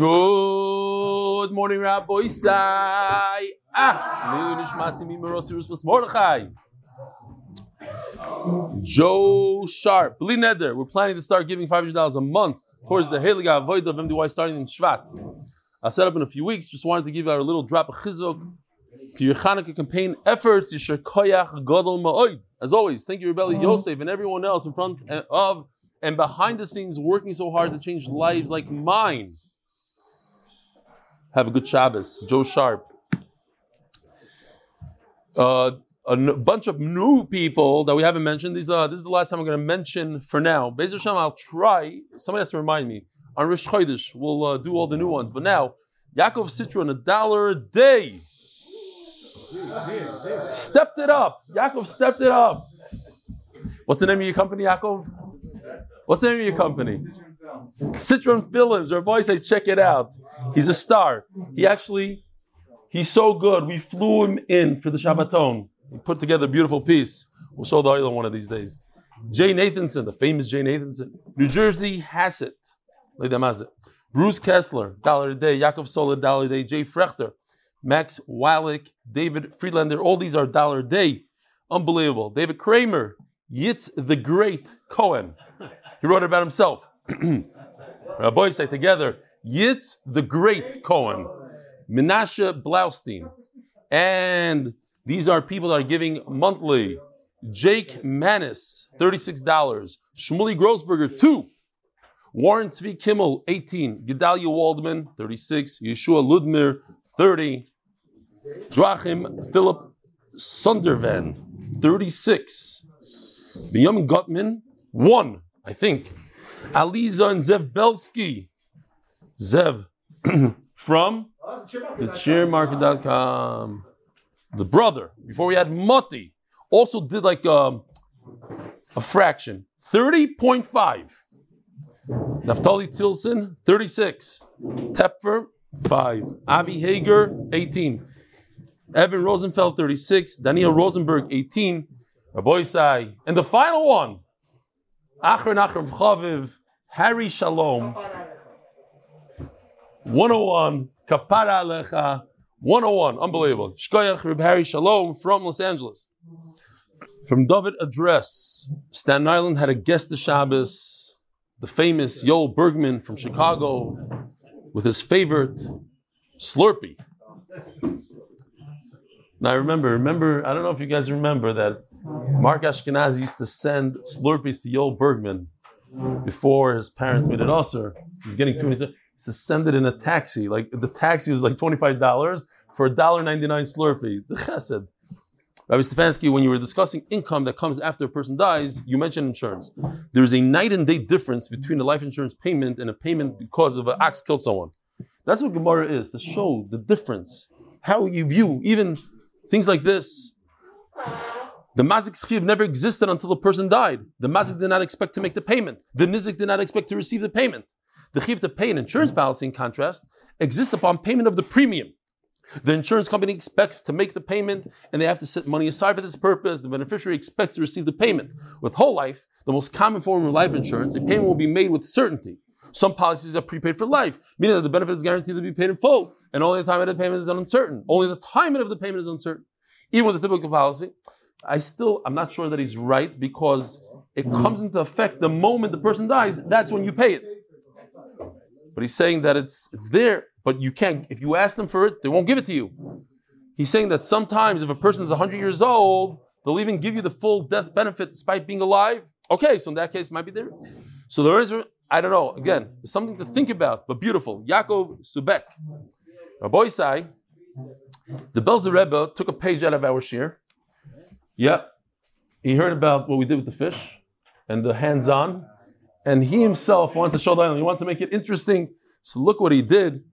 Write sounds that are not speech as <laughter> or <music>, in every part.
Good morning, Rabbi Isai. Ah, Nishmasi Mimarosi Ruspas Mordechai. Joe Sharp, Bli Neder. We're planning to start giving $500 a month towards the Heliga Avoid of MDY starting in Shvat. I'll set up in a few weeks. Just wanted to give you a little drop of chizuk to your Hanukkah campaign efforts. Yisher Koyach Gadol Ma'oid. As always, thank you, Rebelli Yosef, and everyone else in front of and behind the scenes working so hard to change lives like mine. Have a good Shabbos. Joe Sharp. Uh, a n- bunch of new people that we haven't mentioned. These, uh, this is the last time I'm going to mention for now. Bezer Hashem, I'll try. Somebody has to remind me. On Rish Chodesh, we'll uh, do all the new ones. But now, Yaakov Citron, a dollar a day. Stepped it up. Yaakov stepped it up. What's the name of your company, Yaakov? What's the name of your company? Citron Films. Our boys say, check it out. He's a star. He actually, he's so good. We flew him in for the Shabbaton. He put together a beautiful piece. We'll show the oil one of these days. Jay Nathanson, the famous Jay Nathanson. New Jersey Hassett. Bruce Kessler, dollar a day. Yaakov Soler, dollar a day. Jay Frechter, Max Wallach, David Friedlander. All these are dollar a day. Unbelievable. David Kramer, Yitz the Great Cohen. He wrote about himself. <clears throat> Rabbi say together, Yitz the Great Cohen, Menashe Blaustein, and these are people that are giving monthly. Jake Manis, $36. Shmuley Grossberger, 2 Warren Tzvi Kimmel, 18. Gedalia Waldman, 36. Yeshua Ludmir, 30. Drachim Philip Sundervan, 36. Benjamin Gutman, 1, I think. Aliza and Zev Belsky. Zev <clears throat> from the cheermarket.com. The brother, before we had Mutti, also did like a, a fraction 30.5. Naftali Tilson, 36. Tepfer, 5. Avi Hager, 18. Evan Rosenfeld, 36. Daniel Rosenberg, 18. Rabbi Sai. And the final one, Achron Nachar Chaviv, Harry Shalom, 101, Kapara Alecha, 101, unbelievable. Shkoyach Reb Harry Shalom from Los Angeles. From David Address, Staten Island had a guest of Shabbos, the famous Yoel Bergman from Chicago, with his favorite Slurpee. Now I remember, remember, I don't know if you guys remember that Mark Ashkenazi used to send Slurpees to Yoel Bergman before his parents made it oh, also. He's getting two, and he it in a taxi. Like the taxi was like $25 for a $1.99 Slurpee. The chesed. Rabbi Stefansky, when you were discussing income that comes after a person dies, you mentioned insurance. There is a night and day difference between a life insurance payment and a payment because of an ox killed someone. That's what Gemara is, to show the difference. How you view even things like this. The mazik schiv never existed until the person died. The mazik did not expect to make the payment. The nizik did not expect to receive the payment. The chiv to pay an insurance policy, in contrast, exists upon payment of the premium. The insurance company expects to make the payment and they have to set money aside for this purpose. The beneficiary expects to receive the payment. With whole life, the most common form of life insurance, a payment will be made with certainty. Some policies are prepaid for life, meaning that the benefit is guaranteed to be paid in full, and only the time of the payment is uncertain. Only the timing of the payment is uncertain. Even with a typical policy, I still, I'm not sure that he's right because it mm-hmm. comes into effect the moment the person dies, that's when you pay it. But he's saying that it's it's there, but you can't. If you ask them for it, they won't give it to you. He's saying that sometimes if a person is 100 years old, they'll even give you the full death benefit despite being alive. Okay, so in that case, it might be there. So there is, I don't know. Again, it's something to think about, but beautiful. Yaakov Subek, Rabbi Sai, the Belzer Rebbe took a page out of our shir. Yeah, he heard about what we did with the fish and the hands-on and he himself wanted to show the island. He wanted to make it interesting. So look what he did.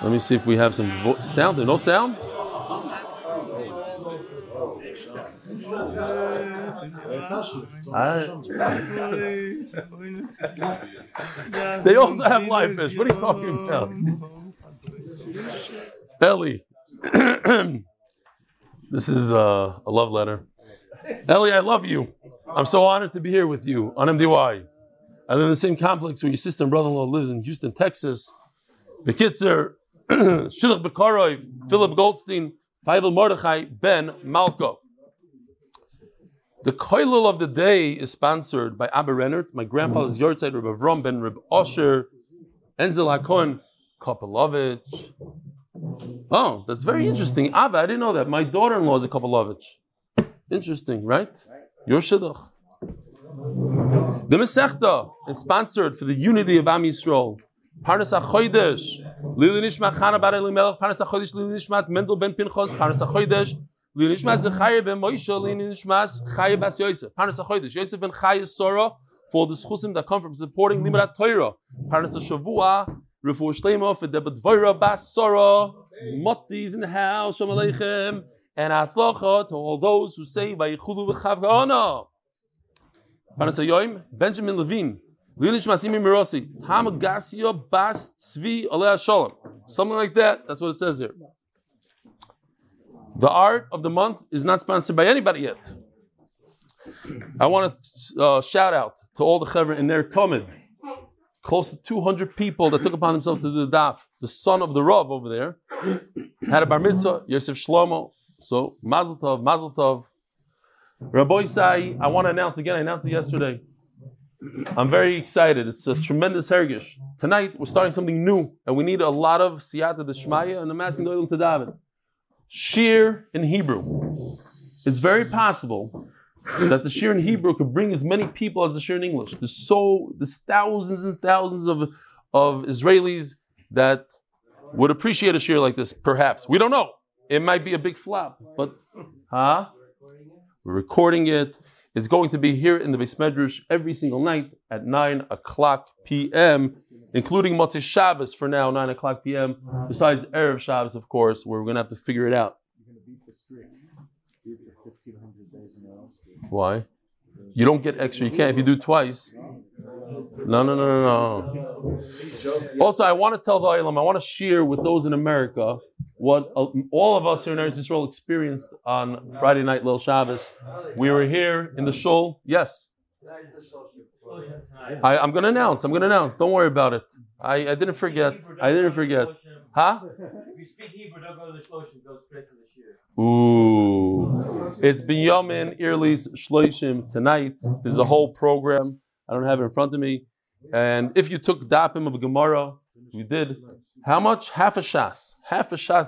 Let me see if we have some vo- sound. There no sound. I- <laughs> they also have live fish. What are you talking about? Ellie, <clears throat> this is uh, a love letter. Ellie, I love you. I'm so honored to be here with you on MDY. and then the same complex where your sister and brother-in-law lives in Houston, Texas. Bekitzer, <clears throat> Shilach Bekarov, Philip Goldstein, Feivel Mordechai, Ben Malko. The koilel of the day is sponsored by Abba Rennert, my grandfather's yahrzeit, Reb Avram ben Reb Osher, Enzel Hakon Kopelovich. Oh, that's very interesting. Abba, I didn't know that. My daughter-in-law is a Kopelovich. Interesting, right? Your shidduch. The Masechta is sponsored for the unity of Am Yisrael. Parnas HaChodesh, Lili Nishmat Chana Bar Elimelech, Parnas HaChodesh, Lili Nishmat Mendel ben Pinchos, Parnas HaChodesh, Lili Nishmat Zechaya ben Moshe, Lili Nishmat Chaya bas Yosef, Parnas HaChodesh, Yosef ben Chaya Sora, for the schusim that come from supporting Limudat Torah, Parnas HaShavua, Refu Shlema for the Dvoira bas Sora, Motti's in the house, Shalom Aleichem, and Atzlacha to all those who say Vayichulu B'chav Ga'ana. Benjamin Levine, Lilish Masimi Mirosi, Hamagasio Bas Tzvi Aleh Shalom. Something like that. That's what it says here. The art of the month is not sponsored by anybody yet. I want to uh, shout out to all the chevra in their Talmud. Close to 200 people that took upon themselves to do the daf. The son of the Rav over there had a bar mitzvah, Yosef Shlomo. So, Mazel Tov, Mazel Tov. Rabbi Isai, I want to announce again, I announced it yesterday. I'm very excited. It's a tremendous hergish. Tonight we're starting something new, and we need a lot of siyata d'shmaya, and I'm asking the to David. Shir in Hebrew. It's very possible that the shir in Hebrew could bring as many people as the shir in English. There's so there's thousands and thousands of of Israelis that would appreciate a shir like this. Perhaps we don't know. It might be a big flop, but huh? We're recording it. It's going to be here in the Beis Medrash every single night at 9 o'clock p.m., including Motzei Shabbos for now, 9 o'clock p.m., besides Erev Shabbos, of course, where we're going to have to figure it out. Why? You don't get extra. You can't if you do twice. No, no, no, no, no. Also, I want to tell the Ilam, I want to share with those in America what uh, all of us here in Eretz Yisrael experienced on Friday night, Lil Shabbos. We were here in the shul. Yes. I, am going to announce. I'm going to announce. Don't worry about it. I, I didn't forget. I didn't forget. Huh? If you speak Hebrew, don't go to the shloshim. Go straight to the shir. Ooh. It's Binyamin Airley's Shloshim tonight. There's a whole program. I don't have it in front of me. And if you took Dapim of Gemara, we did. How much? Half a shas. Half a shas,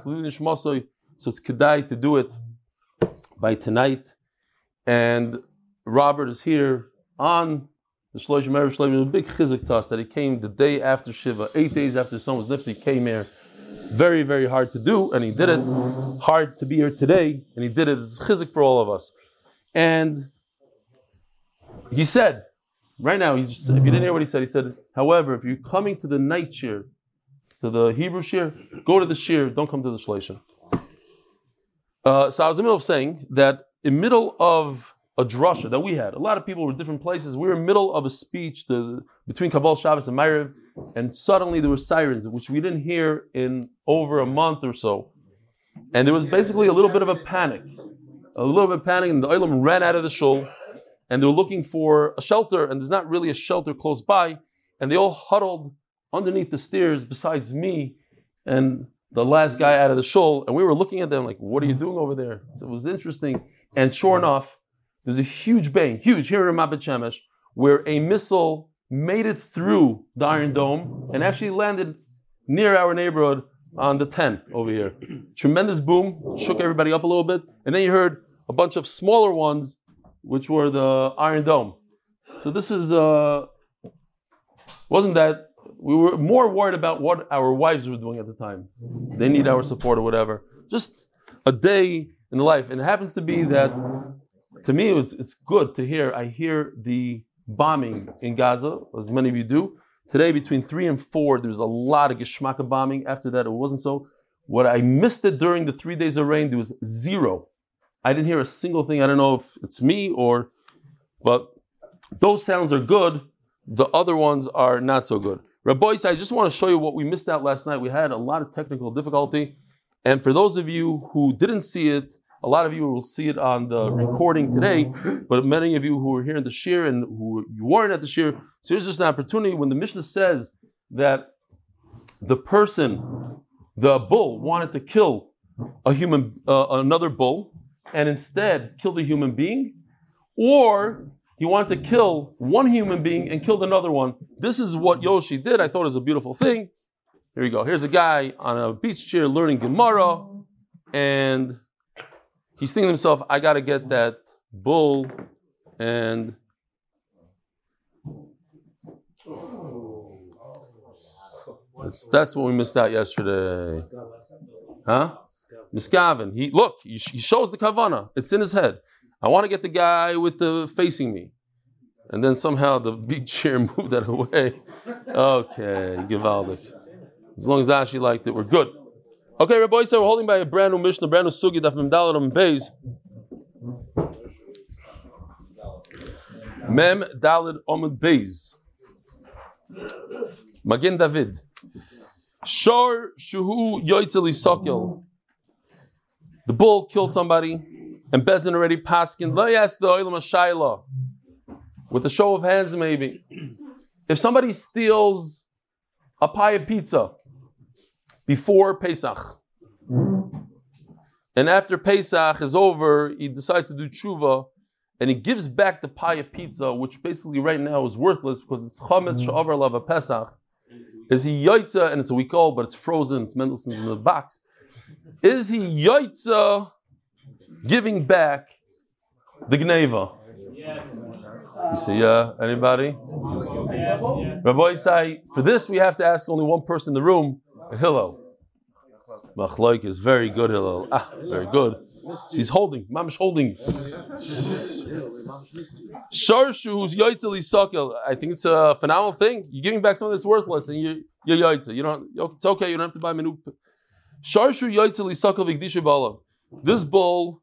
So it's kedai to do it by tonight. And Robert is here on the Shloshim Erev Shloshim. a big chizik to us that he came the day after Shiva, eight days after the son was lifted, he came here. Very, very hard to do, and he did it. Hard to be here today, and he did it. It's chizik for all of us. And he said, right now, just, if you didn't hear what he said, he said, however, if you're coming to the night shir, to the Hebrew shir, go to the shir, don't come to the shleishim. Uh, so I was in the middle of saying that in the middle of a drasha that we had, a lot of people were different places. We were in the middle of a speech the, between Kabbalah Shabbos and Ma'ariv, and suddenly there were sirens, which we didn't hear in over a month or so. And there was basically a little bit of a panic, a little bit of panic, and the Olam ran out of the shul and they were looking for a shelter, and there's not really a shelter close by, and they all huddled underneath the stairs besides me and the last guy out of the shul, and we were looking at them like, what are you doing over there? So it was interesting. And sure enough, there's a huge bang, huge here in Mabit Shemesh, where a missile made it through the Iron Dome and actually landed near our neighborhood on the 10 over here. Tremendous boom, shook everybody up a little bit, and then you heard a bunch of smaller ones which were the Iron Dome. So this is uh, wasn't that we were more worried about what our wives were doing at the time. They need our support or whatever. Just a day in life, and it happens to be that to me it was, it's good to hear. I hear the bombing in Gaza, as many of you do. Today, between three and four, there's a lot of geschmacka bombing. After that, it wasn't so. What I missed it during the three days of rain, there was zero I didn't hear a single thing. I don't know if it's me or, but those sounds are good. The other ones are not so good. Rabbi, I just want to show you what we missed out last night. We had a lot of technical difficulty. And for those of you who didn't see it, A lot of you will see it on the recording today, but many of you who are here in the shir and who you weren't at the shir, so here's just an opportunity when the Mishnah says that the person, the bull, wanted to kill a human, uh, another bull, and instead killed a human being, or he wanted to kill one human being and killed another one. This is what Yoshi did. I thought it was a beautiful thing. Here you go. Here's a guy on a beach chair learning Gemara, and he's thinking to himself, I got to get that bull and that's, that's what we missed out yesterday. Huh? Miskaven. He look, he, he shows the kavana. It's in his head. I want to get the guy with the facing me. And then somehow the <laughs> big chair <laughs> moved that away. Okay, Givaldik. As long as Ashi liked it, we're good. Okay, Rabbi said we're holding by a brand new mission, a brand new sugi, daf mem dalet beis. Mem dalet omid beis. Magin David. Shor shuhu yoitzeli sokel. The bull killed somebody, and Bezin already paskin. Yes the oilam shayla. With a show of hands, maybe. If somebody steals a pie of pizza before Pesach, and after Pesach is over, he decides to do tshuva, and he gives back the pie of pizza, which basically right now is worthless because it's chametz mm-hmm. sha'avar lava Pesach. Is he yaitza, and it's a week old, but it's frozen, it's Mendelssohn's in the box. Is he yaitza giving back the gneva? You see, yeah, anybody? Rabbi say, for this we have to ask only one person in the room, Hillel. Machloik is very good, Hillel. Ah, very good. She's holding, mamish holding. Sharshu, who's yoitzel isakel. I think it's a phenomenal thing. You're giving back something that's worthless, and you're you're. You don't. It's okay. You don't have to buy menu. Sharshu yoitzel isakel v'gdisha balav. This bull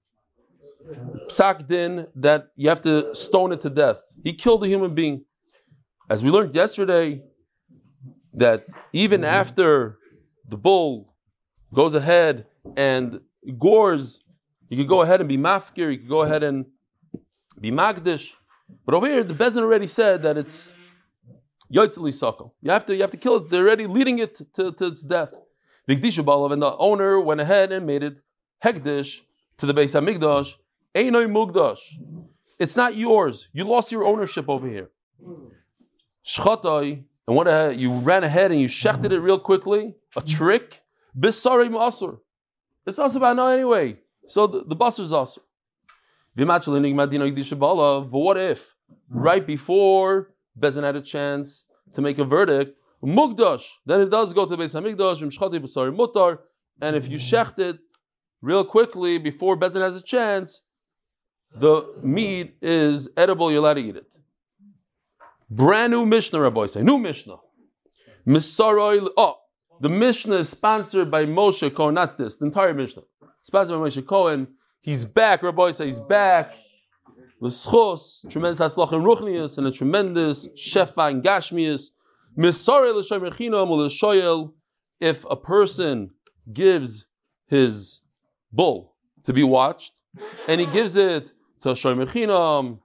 psak din that you have to stone it to death. He killed a human being. As we learned yesterday, that even after the bull goes ahead and gores, you could go ahead and be mafkir, you could go ahead and be magdish. But over here, the Bezin already said that it's yotzeli sokol. You have to you have to kill it. They're already leading it to, to its death. Vigdisha balav, and the owner went ahead and made it hekdish to the Beis Hamikdash. Einoi mugdash. It's not yours. You lost your ownership over here. Shchatai, and what ahead, you ran ahead and you shechted it real quickly. A mm-hmm. trick. Bisarim asur. It's also about now anyway. So the, the is asur. But what if mm-hmm. right before Bezin had a chance to make a verdict, mugdash, then it does go to Beis Hamikdash, B'Sari Mutar, and if you mm-hmm. shecht it real quickly before Bezin has a chance, the meat is edible, you're allowed to eat it. Brand new Mishnah, Rabbi say, new Mishnah. Misaroy, oh, the Mishnah is sponsored by Moshe Cohen, not this, the entire Mishnah. Sponsored by Moshe Cohen. He's back, Rabbi say, he's back. L'schos, tremendous hatzlach and ruchnius, and a tremendous shefa and gashmius. Misaroy l'shoy mechinam l'shoyel, if a person gives his bull to be watched, and he gives it to Shoymechinam.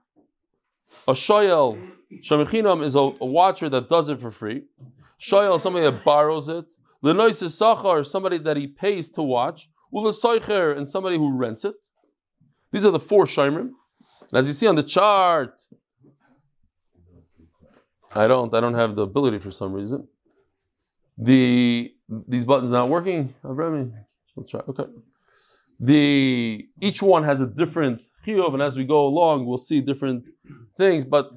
A shoyel, Shoymechinam is a, a, watcher that does it for free. Shoyel, somebody that borrows it. Lenois is Sachar, somebody that he pays to watch. Ulasoicher, and somebody who rents it. These are the four Shomrim. As you see on the chart, I don't, I don't have the ability for some reason. The these buttons not working. Avrami, let's try. Okay. The each one has a different chiyuv, and as we go along, we'll see different things. But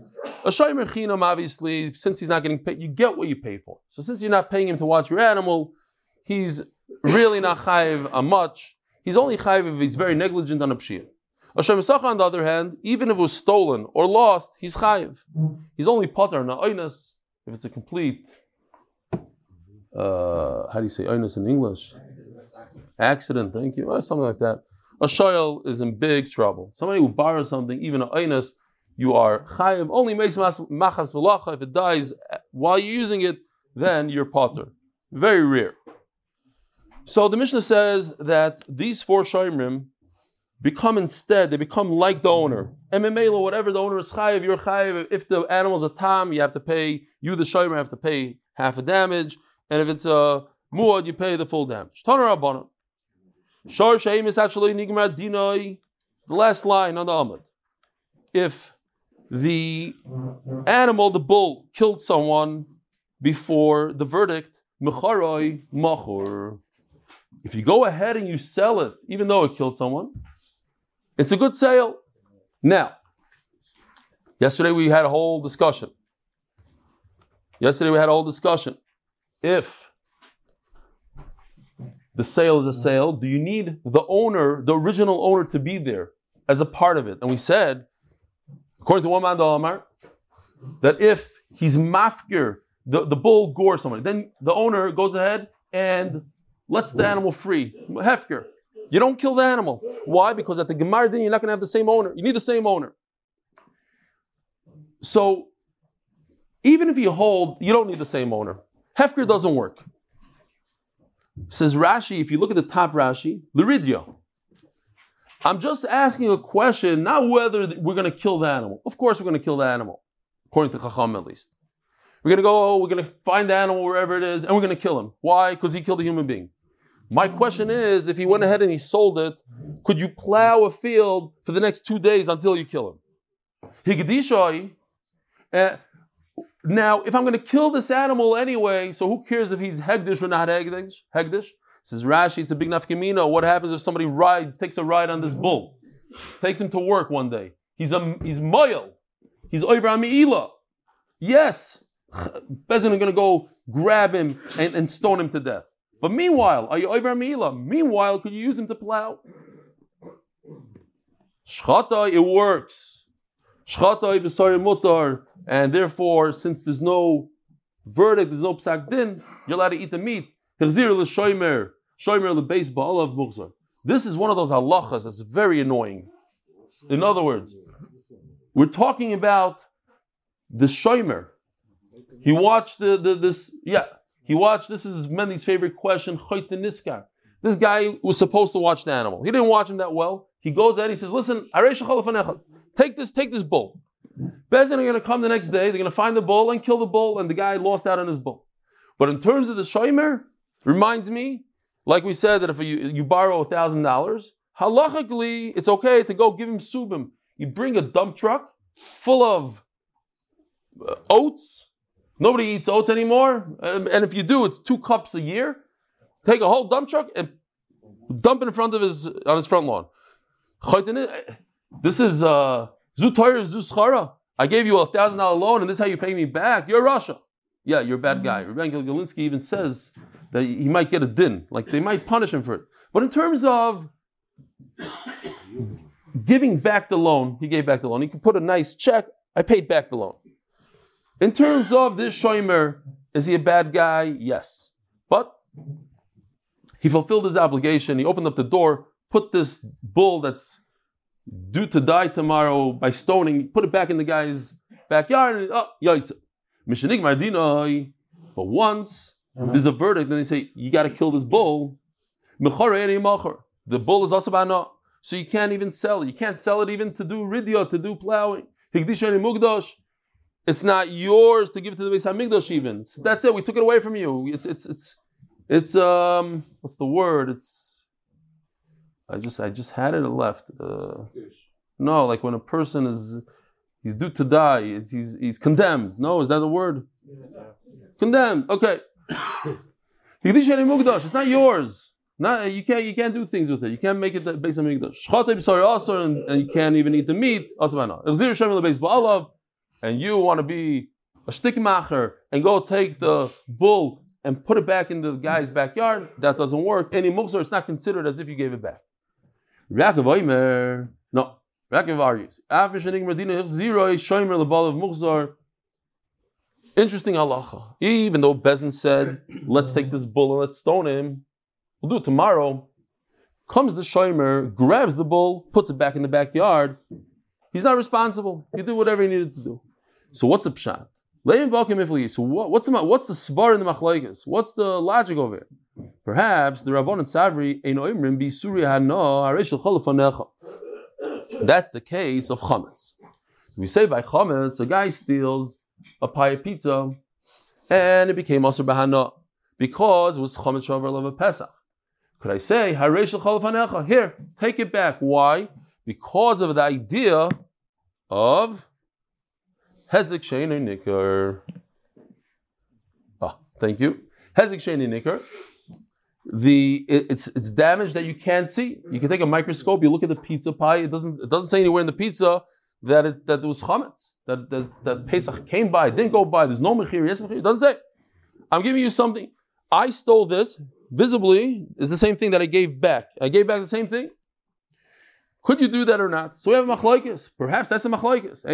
a shaymer chinam, obviously, since he's not getting paid, you get what you pay for. So since you're not paying him to watch your animal, he's really not chayiv a much. He's only chayiv if he's very negligent on a pshir. A shaymer on the other hand, even if it was stolen or lost, he's chayiv. He's only potter na oinas if it's a complete. Uh, how do you say oinas in English? Accident, thank you. Something like that a shoyel is in big trouble. Somebody who borrows something, even a einus, you are chayiv. Only makes machas v'lacha. If it dies while you're using it, then you're potter. Very rare. So the Mishnah says that these four shayrim become instead, they become like the owner. MMA, whatever the owner is chayiv, you're chayiv. If the animal's a tam, you have to pay, you the shomer have to pay half a damage. And if it's a muad, you pay the full damage. Tanar is actually nigmar dinoi. The last line on the Amud. If the animal, the bull, killed someone before the verdict, machur. If you go ahead and you sell it, even though it killed someone, it's a good sale. Now, yesterday we had a whole discussion. Yesterday we had a whole discussion. If the sale is a sale, do you need the owner, the original owner, to be there as a part of it? And we said, according to one man, that if he's mafkir, the, the bull gores somebody, then the owner goes ahead and lets the animal free. Hefker. You don't kill the animal. Why? Because at the Gemara din, you're not going to have the same owner. You need the same owner. So, even if you hold, you don't need the same owner. Hefker doesn't work. Says Rashi, if you look at the top Rashi, Liridia. I'm just asking a question, not whether we're going to kill the animal. Of course, we're going to kill the animal, according to Chacham at least. We're going to go, oh, we're going to find the animal wherever it is, and we're going to kill him. Why? Because he killed a human being. My question is, if he went ahead and he sold it, could you plow a field for the next two days until you kill him? Higdishai. Uh, now, if I'm going to kill this animal anyway, so who cares if he's hegdish or not hegdish? Hegdish says Rashi. It's a big nafkamina. What happens if somebody rides, takes a ride on this bull, takes him to work one day? He's a he's moyel. He's over amiila. Yes, Bezin are going to go grab him and, and stone him to death. But meanwhile, are you over Mila? Meanwhile, could you use him to plow? Shchata, it works. Shchata b'sari mutar, and therefore, since there's no verdict, there's no psak din, you're allowed to eat the meat. L'shoimer, shoimer l'beis ba'alav muxar. This is one of those halachas that's very annoying. In other words, we're talking about the shoimer. He watched the, the this yeah he watched, this is Mendy's favorite question, This guy was supposed to watch the animal. He didn't watch him that well. He goes and he says, listen, take this, take this bull. Bezin are going to come the next day, they're going to find the bull and kill the bull, and the guy lost out on his bull. But in terms of the shomer, reminds me, like we said, that if you, you borrow $1,000, halachically, it's okay to go give him subim. You bring a dump truck full of uh, oats, Nobody eats oats anymore. Um, and if you do, it's two cups a year. Take a whole dump truck and dump it in front of his on his front lawn. This is uh, Zutayr Zuschara. I gave you a thousand dollar loan, and this is how you pay me back. You're Russia. Yeah, you're a bad guy. Rabbi Galinsky even says that he might get a din, like they might punish him for it. But in terms of giving back the loan, he gave back the loan. He could put a nice check. I paid back the loan. In terms of this shomer, is he a bad guy? Yes. But he fulfilled his obligation. He opened up the door, put this bull that's due to die tomorrow by stoning, put it back in the guy's backyard, and oh, yaitza. Mishanig Mardinoi. But once there's a verdict, then they say, you got to kill this bull. The bull is also bana. So you can't even sell it. You can't sell it even to do ridia, to do plowing. It's not yours to give to the Beis Hamikdash. Even that's it. We took it away from you. It's it's it's it's um what's the word? It's I just I just had it left. Uh, no, like when a person is he's due to die. It's, he's he's condemned. No, is that the word? Condemned. Okay. <coughs> It's not yours. Not, you can't you can't do things with it. You can't make it based on mikdash. and, and you can't even eat the meat. Also, and you want to be a stickmacher and go take the bull and put it back in the guy's backyard, that doesn't work. Any muxar, it's not considered as if you gave it back. No. Yaakov argues. Interesting halacha. Even though Bezin said, let's take this bull and let's stone him, we'll do it tomorrow. Comes the shomer, grabs the bull, puts it back in the backyard. He's not responsible. He did whatever he needed to do. So what's the pshat? So what, what's the what's the svar in the machlokes? What's the logic of it? Perhaps the Rabban and Savri ein oimrim bi suri hana. That's the case of chametz. We say by chametz, a guy steals a pie pizza, and it became aser bahana because it was chametz shavar of Pesach. Could I say haresh fanecha? Here, take it back. Why? Because of the idea of hezek sheinu nikar. Ah, thank you. Hezek sheinu nikar the it, it's it's damage that you can't see. You can take a microscope, you look at the pizza pie. It doesn't it doesn't say anywhere in the pizza that it that it was chametz that that that Pesach came by, didn't go by. There's no mechir, yes mechir. It doesn't say. I'm giving you something. I stole this visibly. Is the same thing that I gave back. I gave back the same thing. Could you do that or not? So we have a machlokes. Perhaps that's a machlokes.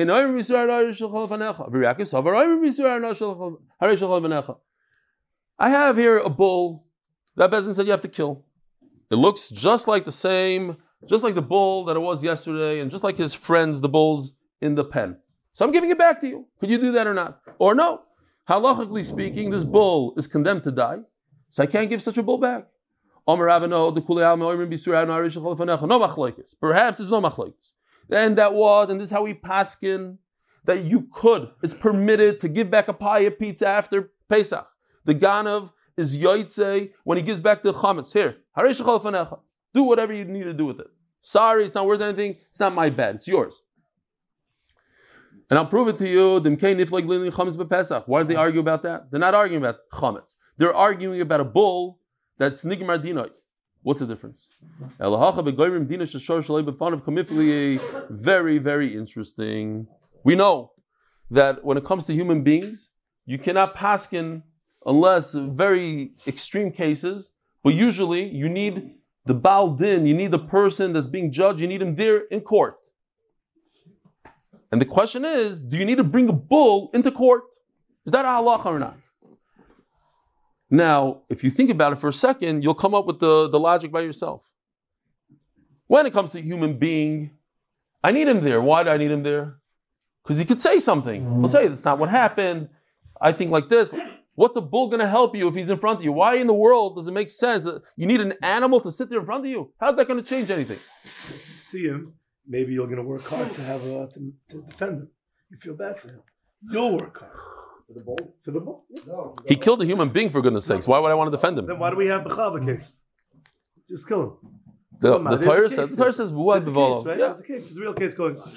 I have here a bull that Bezin said you have to kill. It looks just like the same, just like the bull that it was yesterday, and just like his friends, the bulls in the pen. So I'm giving it back to you. Could you do that or not? Or no? Halachically speaking, this bull is condemned to die, so I can't give such a bull back. Perhaps it's no machlokes. And that what, and this is how we paskin that you could, it's permitted to give back a pie of pizza after Pesach. The ganav is yoitze when he gives back the chametz. Here, do whatever you need to do with it. Sorry, it's not worth anything. It's not my bad. It's yours. And I'll prove it to you. Why did they argue about that? They're not arguing about chametz. They're arguing about a bull that's nigmar dinoit. What's the difference? Very, very interesting. We know that when it comes to human beings, you cannot paskin unless very extreme cases. But usually you need the Baal Din, you need the person that's being judged, you need him there in court. And the question is, do you need to bring a bull into court? Is that a halacha or not? Now, if you think about it for a second, you'll come up with the, the logic by yourself. When it comes to human being, I need him there. Why do I need him there? Because he could say something. He'll say, that's not what happened. I think like this. What's a bull going to help you if he's in front of you? Why in the world does it make sense that you need an animal to sit there in front of you? How's that going to change anything? See him, maybe you're going to work hard to <sighs> have a, to, to defend him. You feel bad for him. You'll work hard. For the bull? For the bull? No, he killed a human being for goodness sakes. Why would I want to defend him? Then why do we have Bechava case? Just kill him. The, the Torah says the Torah says There's a case, right? Yeah. There's a case. There's a real case going on.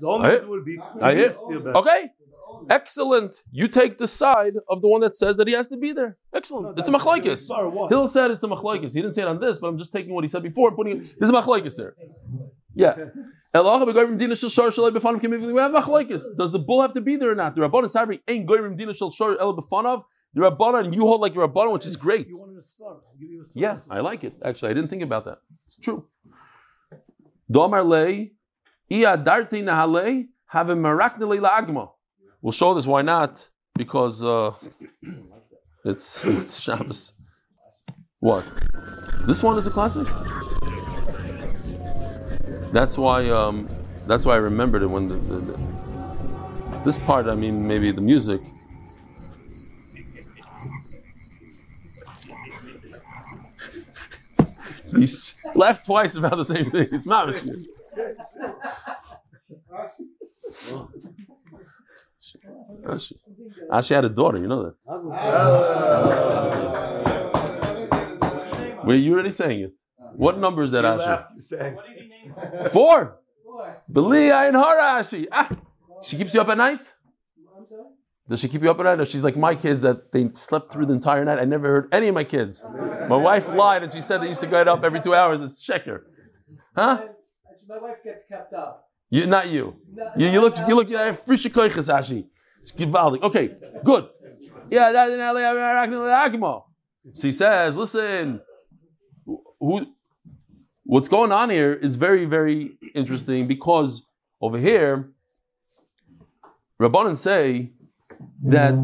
The only reason would be I hear. feel bad. Okay. Excellent. You take the side of the one that says that he has to be there. Excellent. it's a machlaikis. Sorry, what? Hill said it's a machlaikis. He didn't say it on this, but I'm just taking what he said before and putting it. There's a machlaikis there. Yeah. We have machlaikis. Does the bull have to be there or not? The Rabbanan Sabri ain't goyim dina shel shor el b'fanav. The Rabbanan, and you hold like your Rabbanan, which is great. You wanted a star. I'll give you a star. Yeah, I like it. Actually, I didn't think about that. It's true. Domar lei, iya darti nahale, have a maraknele lagma. We'll show this. Why not? Because uh, it's it's Shabbos. What? This one is a classic. That's why. Um, that's why I remembered it when the, the, the this part. I mean, maybe the music. <laughs> He's laughed twice about the same thing. It's not. Ashi. Ashi had a daughter, you know that. Were you already saying it? What number is that, You Ashi? Laughed, you sang. What did he name her? Four. Beli Ayin Hara, Ashi. Ah, she keeps you up at night. Does she keep you up at night? No, she's like my kids that they slept through the entire night. I never heard any of my kids. My wife lied and she said they used to get up every two hours. It's sheker. Huh? My wife gets kept up. You, not you. You, you look, you look, you have frische koiches, Ashi. It's gewaldig. Okay, good. Yeah, that So he says, listen, who, what's going on here is very, very interesting because over here, Rabbanan say that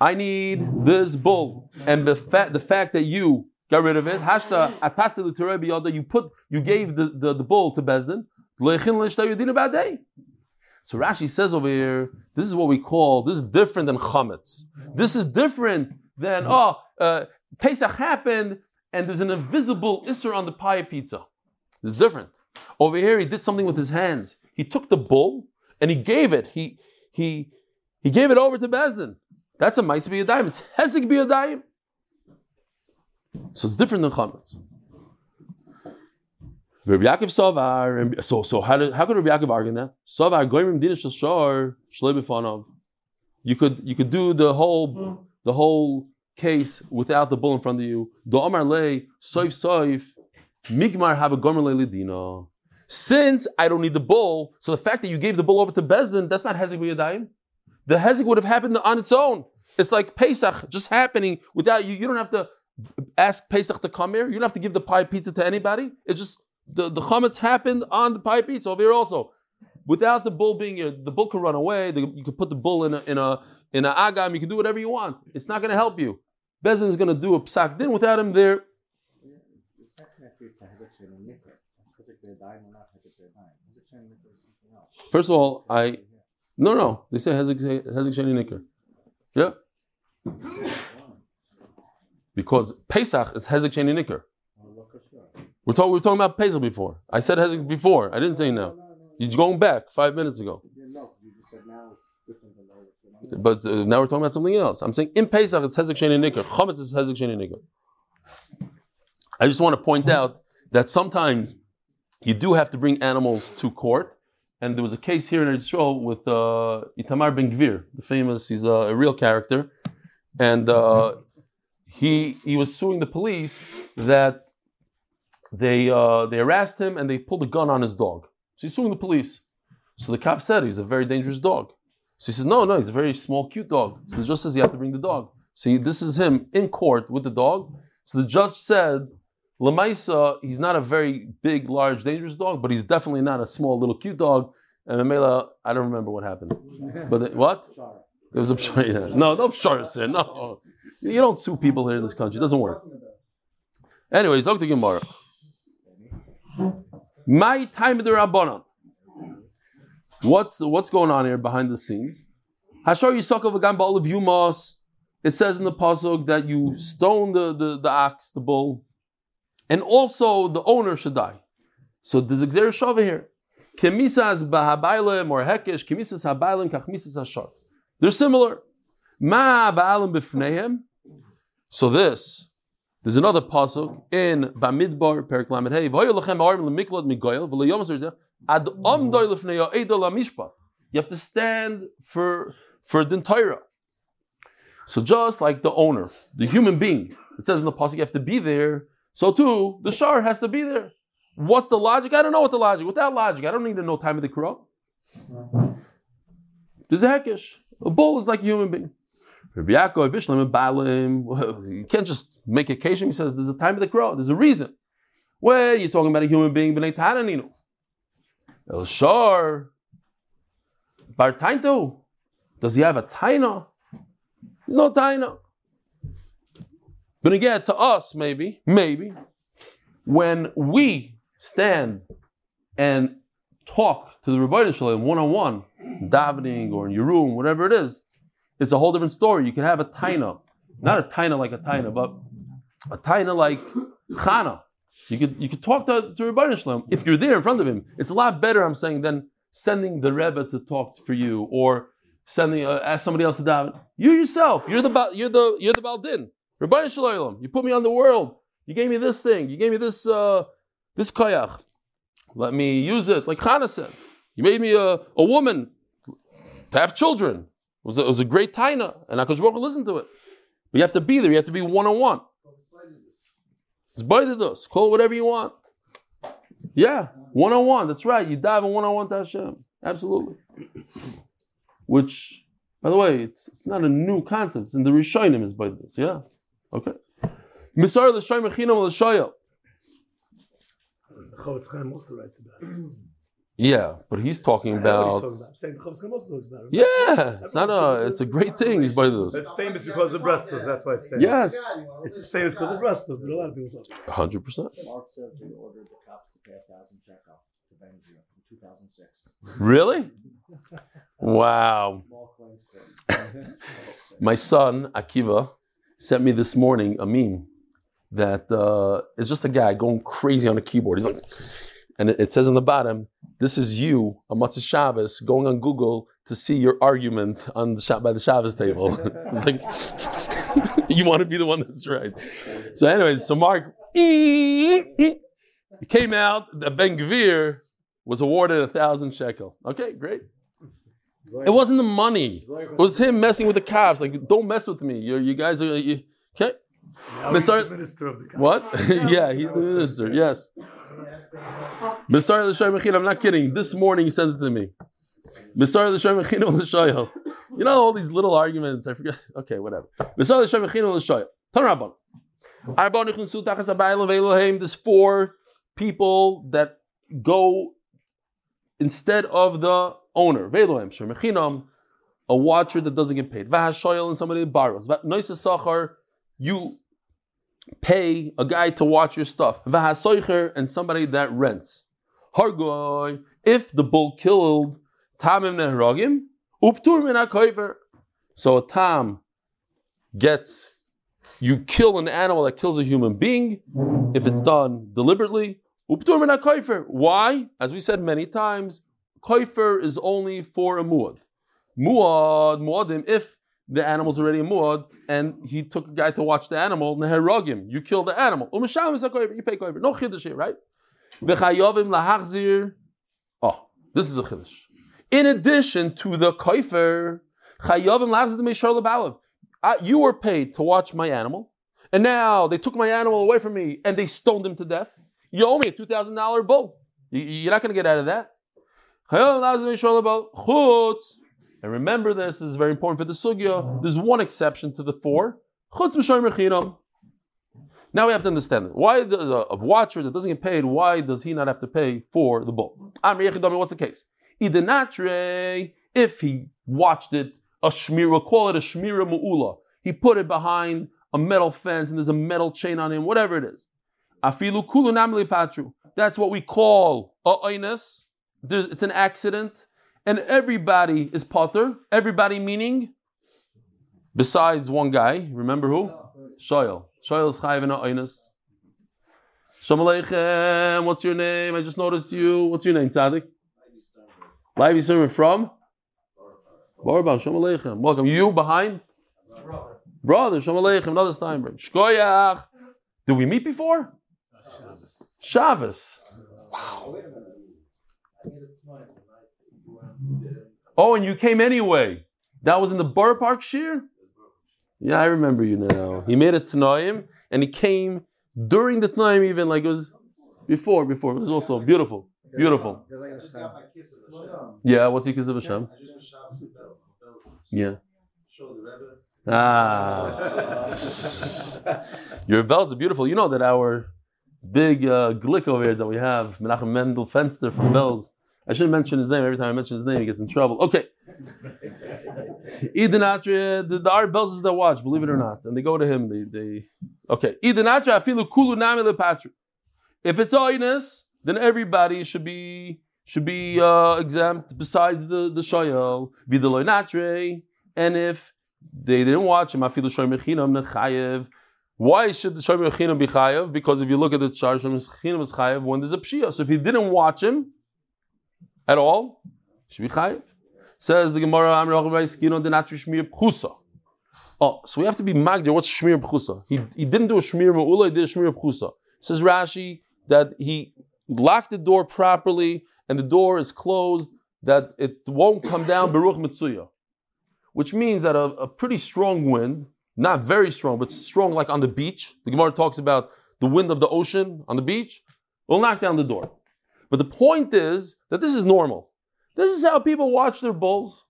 I need this bull, and the fact, the fact that you got rid of it, hashta atasi you put, you gave the, the, the bull to Bezdin. So Rashi says over here, this is what we call, this is different than chametz. This is different than, oh, uh, Pesach happened and there's an invisible isser on the pie pizza. It's different. Over here, he did something with his hands. He took the bull and he gave it. He he he gave it over to Bezdin. That's a mice biyadayim. It's hezek biyadayim. So it's different than chametz. Rabbi Yaakov Savar. So so how did how could Rabbi Yaakov argue that? Savar goyim din shor shloi b'fanav. You could you could do the whole the whole case without the bull in front of you. Do amar le soif soif migmar have a gomer lidina. Since I don't need the bull, so the fact that you gave the bull over to Bezdin, that's not hezek b'yadayim. The hezek would have happened on its own. It's like Pesach just happening without you. You don't have to ask Pesach to come here. You don't have to give the pie pizza to anybody. It's just the, the chametz happened on the pie pizza over here also. Without the bull being here, the bull could run away. The, you could put the bull in a in a in a agam. You can do whatever you want. It's not going to help you. Bezin is going to do a psak din without him there. First of all, I no no. They say hezek sheni nikr. Yeah, because Pesach is hezek sheni look. We're talking. We were talking about Pesach before. I said hezek before. I didn't say now. You're going back five minutes ago. You. You just said now it's different than the other. You know? But uh, now we're talking about something else. I'm saying in Pesach it's Hezek Sheni Nikr. Chametz is Hezek Sheni Nikr. I just want to point out that sometimes you do have to bring animals to court. And there was a case here in Israel with uh, Itamar Ben Gvir, the famous, he's a, a real character. And uh, he, he was suing the police that they, uh, they harassed him and they pulled a gun on his dog. So he's suing the police. So the cop said he's a very dangerous dog. So he says, no, no, he's a very small, cute dog. So the judge says you have to bring the dog. See, this is him in court with the dog. So the judge said, Lamaisa, he's not a very big, large, dangerous dog, but he's definitely not a small, little, cute dog. And Mamela, I don't remember what happened. But the- what? There was a pshar, yeah. No, no pshar, sir. No. You don't sue people here in this country. It doesn't work. Anyways, Dr. Gemara. My time of the Rabbanon. What's what's going on here behind the scenes? Hashar Yisakov Agam Baal of Yumos. It says in the pasuk that you stone the, the, the ox, the bull, and also the owner should die. So there's a Gzer Shava here. Kemisas bahabailem or hekesh, kemisas habailem kachmisas hashar. They're similar. Ma ba'alim b'fneihem. So this, there's another pasuk in Bamidbar, Perik Lamed Hey. V'hoyo lachem ha'arim l'miklot migoyel, v'lo yom asur zeh, ad omdoi mm. l'fneyo eidol ha'mishpat. You have to stand for, for din Torah. So just like the owner, the human being, it says in the pasuk you have to be there, so too, the shar has to be there. What's the logic? I don't know what the logic. Without logic, I don't need to know time of the crow. There's a hekesh. A bull is like a human being. Rabbi Yaakov, Bishlam, and Balim, you can't just make a case. He says there's a time of the crow. There's a reason. Well, you're talking about a human being. El Shar, Bar Tainto, does he have a taina? No taina. But again, to us, maybe, maybe, when we stand and talk to the Rebbeinu Shalom one on one, davening or in your room, whatever it is, it's a whole different story. You can have a taina, not a taina like a taina, but a taina like chana. You could you could talk to, to Rebbeinu Shalom if you're there in front of him. It's a lot better, I'm saying, than sending the Rebbe to talk for you or sending uh, ask somebody else to daven. You yourself, you're the you're the you're the Baldin. Rebbeinu Shalom, you put me on the world. You gave me this thing. You gave me this uh, this koyach. Let me use it, like Chana said. You made me a, a woman to have children. It was a, it was a great taina, and Hakadosh Baruch listened to it. But you have to be there. You have to be one on one. It's baididus. Call it whatever you want. Yeah, one on one. That's right. You dive in one on one to Hashem. Absolutely. Which, by the way, it's, it's not a new concept. It's in the Rishonim is baididus. Yeah. Okay. Misar l'shoy mechinam l'shoyel. Chofetz Chaim also writes about it. Yeah, but he's talking I he's about. talking about. I'm saying the Chofetz Chaim also talks about it. Yeah, it's not a. It's a great thing. He's baididus. It's famous because of Breslov. That's why it's famous. Yes, It's just famous because of Breslov, but a lot of people talk hundred percent. Mark says they ordered the cops to pay a thousand shekel to Bengvir in 2006. Really? Wow. <laughs> Small claims court. <laughs> My son Akiva sent me this morning a meme that uh, is just a guy going crazy on a keyboard. He's like, and it, says on the bottom, this is you, a Matzah Shabbos, going on Google to see your argument on the by the Shabbos table. <laughs> like <laughs> you want to be the one that's right. So, anyways, so Mark came out that Ben Gvir was awarded a thousand shekel. Okay, great. It wasn't the money. It was him messing with the cops. Like, don't mess with me. You're, you guys are you, okay. Now he's the minister of the country. What? <laughs> yeah, he's the minister. Yes. L'shoy mechin, I'm not kidding. This morning he sent it to me. B'sar l'shoy mechin l'shoyel. You know all these little arguments. I forget. <laughs> Okay, whatever. B'sar l'shoy mechin l'shoyel. Tan rabban. Arba nichnusu tachas habayil of There's four people that go instead of the owner. Ve'elohim shem mechinam. A watcher that doesn't get paid. V'hashoyel and somebody that borrows. Noisa sachar. You pay a guy to watch your stuff. And somebody that rents. Hargoy, if the bull killed Tamim Nehragim, Uptur min hakoiver. So a Tam gets, you kill an animal that kills a human being, if it's done deliberately, Uptur min hakoifer. Why? As we said many times, koifer is only for a muad. Muad, muadim, if the animal's already muad, and he took a guy to watch the animal, neherogim, you kill the animal. Is a you pay koiver. No chiddush here, right? V'chayovim. Oh, this is a chiddush. In addition to the koifer, chayovim lahachzir. Uh, You were paid to watch my animal, and now they took my animal away from me and they stoned him to death. You owe me a two thousand dollar bull. You- You're not going to get out of that. Chayovim. Chutz. And remember this, this is very important for the sugya. There's one exception to the four. Now we have to understand it. Why does a, watcher that doesn't get paid, why does he not have to pay for the bull? What's the case? If he watched it, a shmira, call it a shmira mu'ula. He put it behind a metal fence and there's a metal chain on him, whatever it is. Afilu patru. That's what we call a oinus. It's an accident. And everybody is potter. Everybody meaning, besides one guy. Remember who? Shoyal. Shoyal is chayiv in oinus. Shalom Aleichem. What's your name? I just noticed you. What's your name, Tzaddik? Live sermon from? Barbar. Shalom Aleichem. Welcome. You behind? Brother. Shalom Aleichem. Another Steinberg. Shkoyach. Did we meet before? Shabbos. Oh, and you came anyway. That was in the Borough Park shiur? Yeah, I remember you now. He made a Tanoim and he came during the time even like it was before, before. It was also beautiful. Beautiful. Yeah, what's he kiss of Hashem? Yeah. Ah. Your bells are beautiful. You know that our big uh, glick over here that we have, Menachem Mendel Fenster from Bells. I shouldn't mention his name. Every time I mention his name, he gets in trouble. Okay. Eden Atria, the, the art bells is that watch, believe it or not. And they go to him. They, they Okay. Atria, afilu kulu nami lepatru. If it's oinus, then everybody should be should be uh, exempt besides the, the shoyel. Vidaloy. And if they didn't watch him, afilu shoy mechinam nechayev. Why should the shoy mechinam be chayev? Because if you look at the charge, shoy mechinam is chayev when there's a pshia. So if he didn't watch him at all, should be chayev. Says the Gemara, Amr Skino de Natri Shmir Pchusa. Oh, so we have to be magdir. What's Shmir Pchusa? He, he didn't do a Shmir Ma'ula, he did a Shmir Pchusa. Says Rashi that he locked the door properly and the door is closed, that it won't come down Baruch Mitsuya. Which means that a, a pretty strong wind, not very strong, but strong like on the beach, the Gemara talks about the wind of the ocean on the beach, will knock down the door. But the point is that this is normal. This is how people watch their bulls.